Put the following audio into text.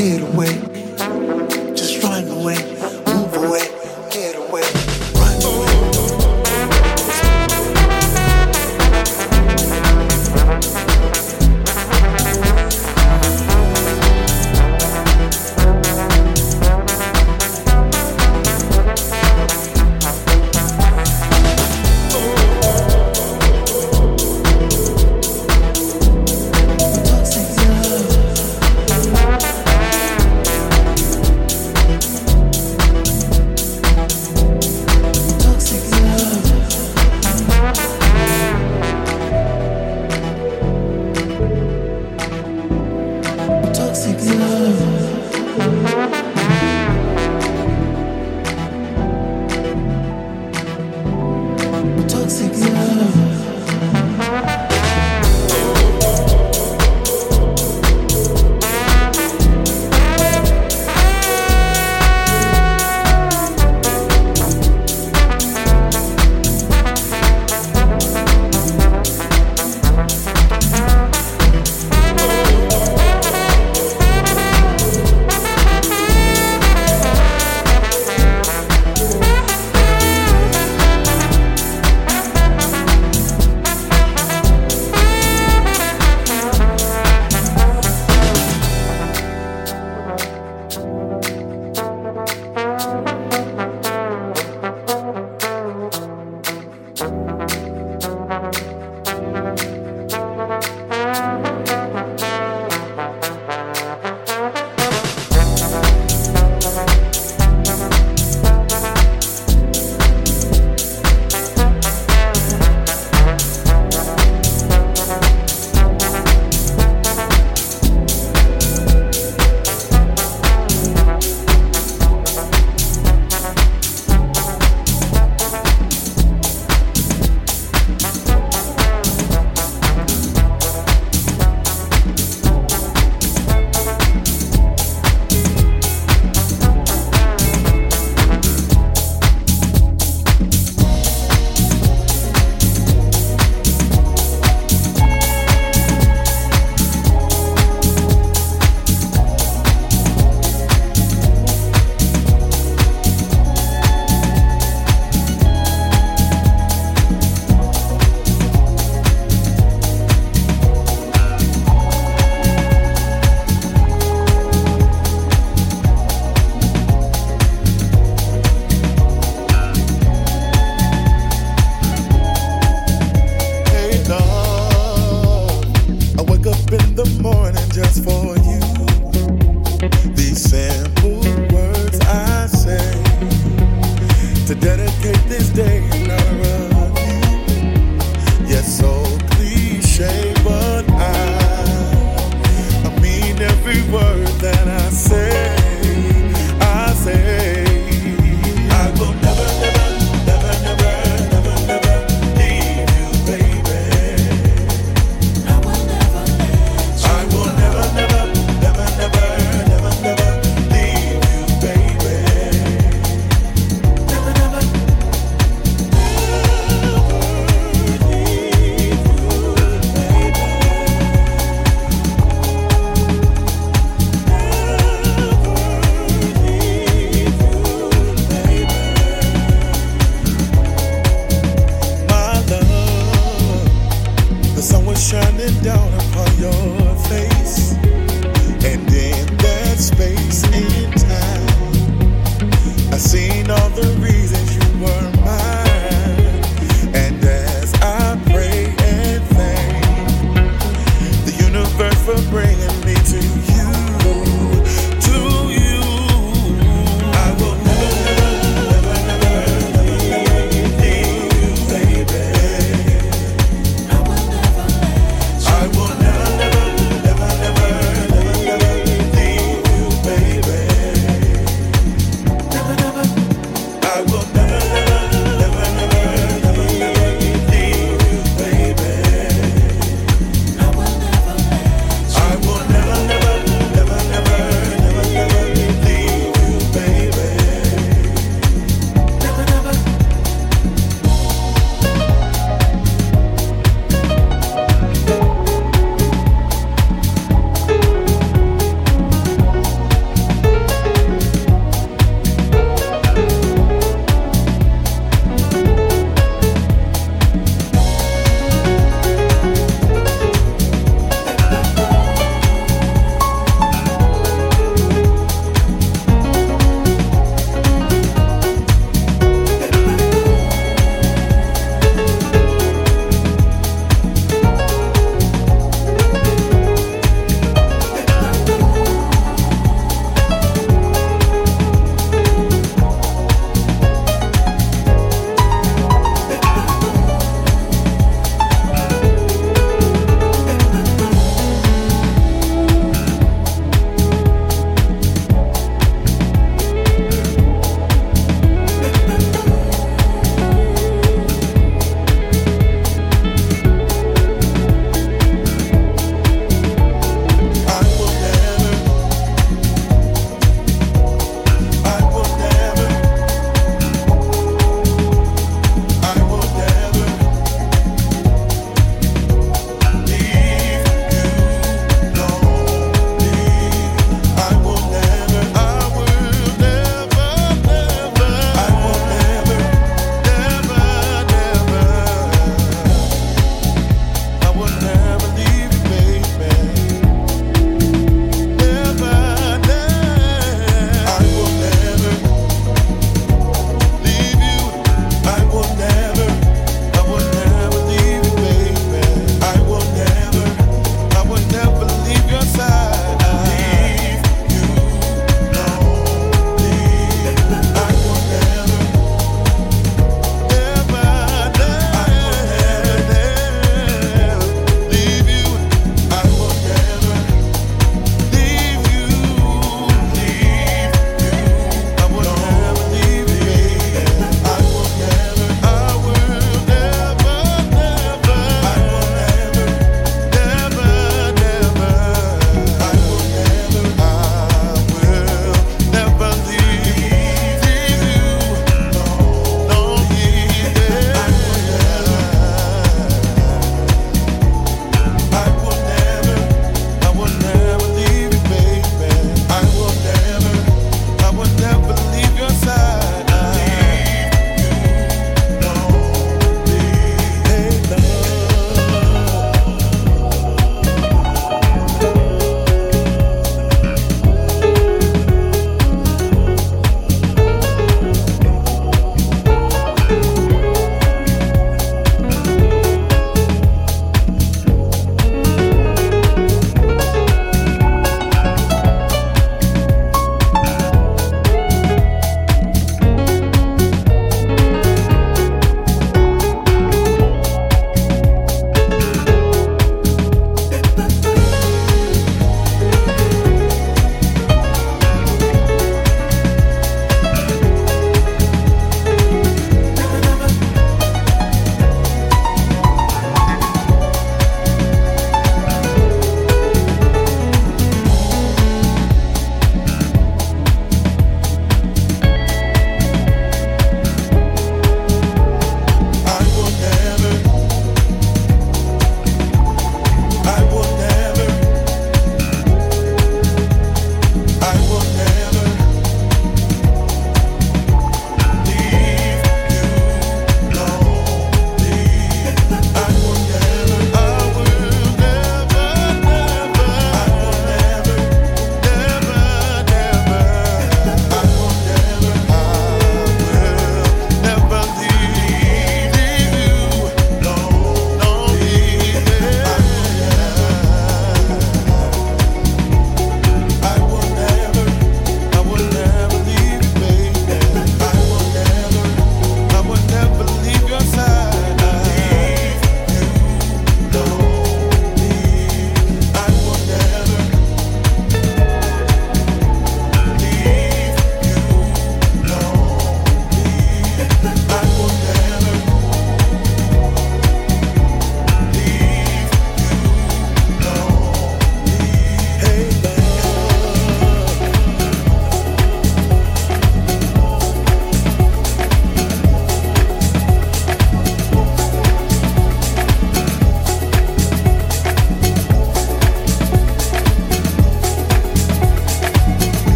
get away, just run away.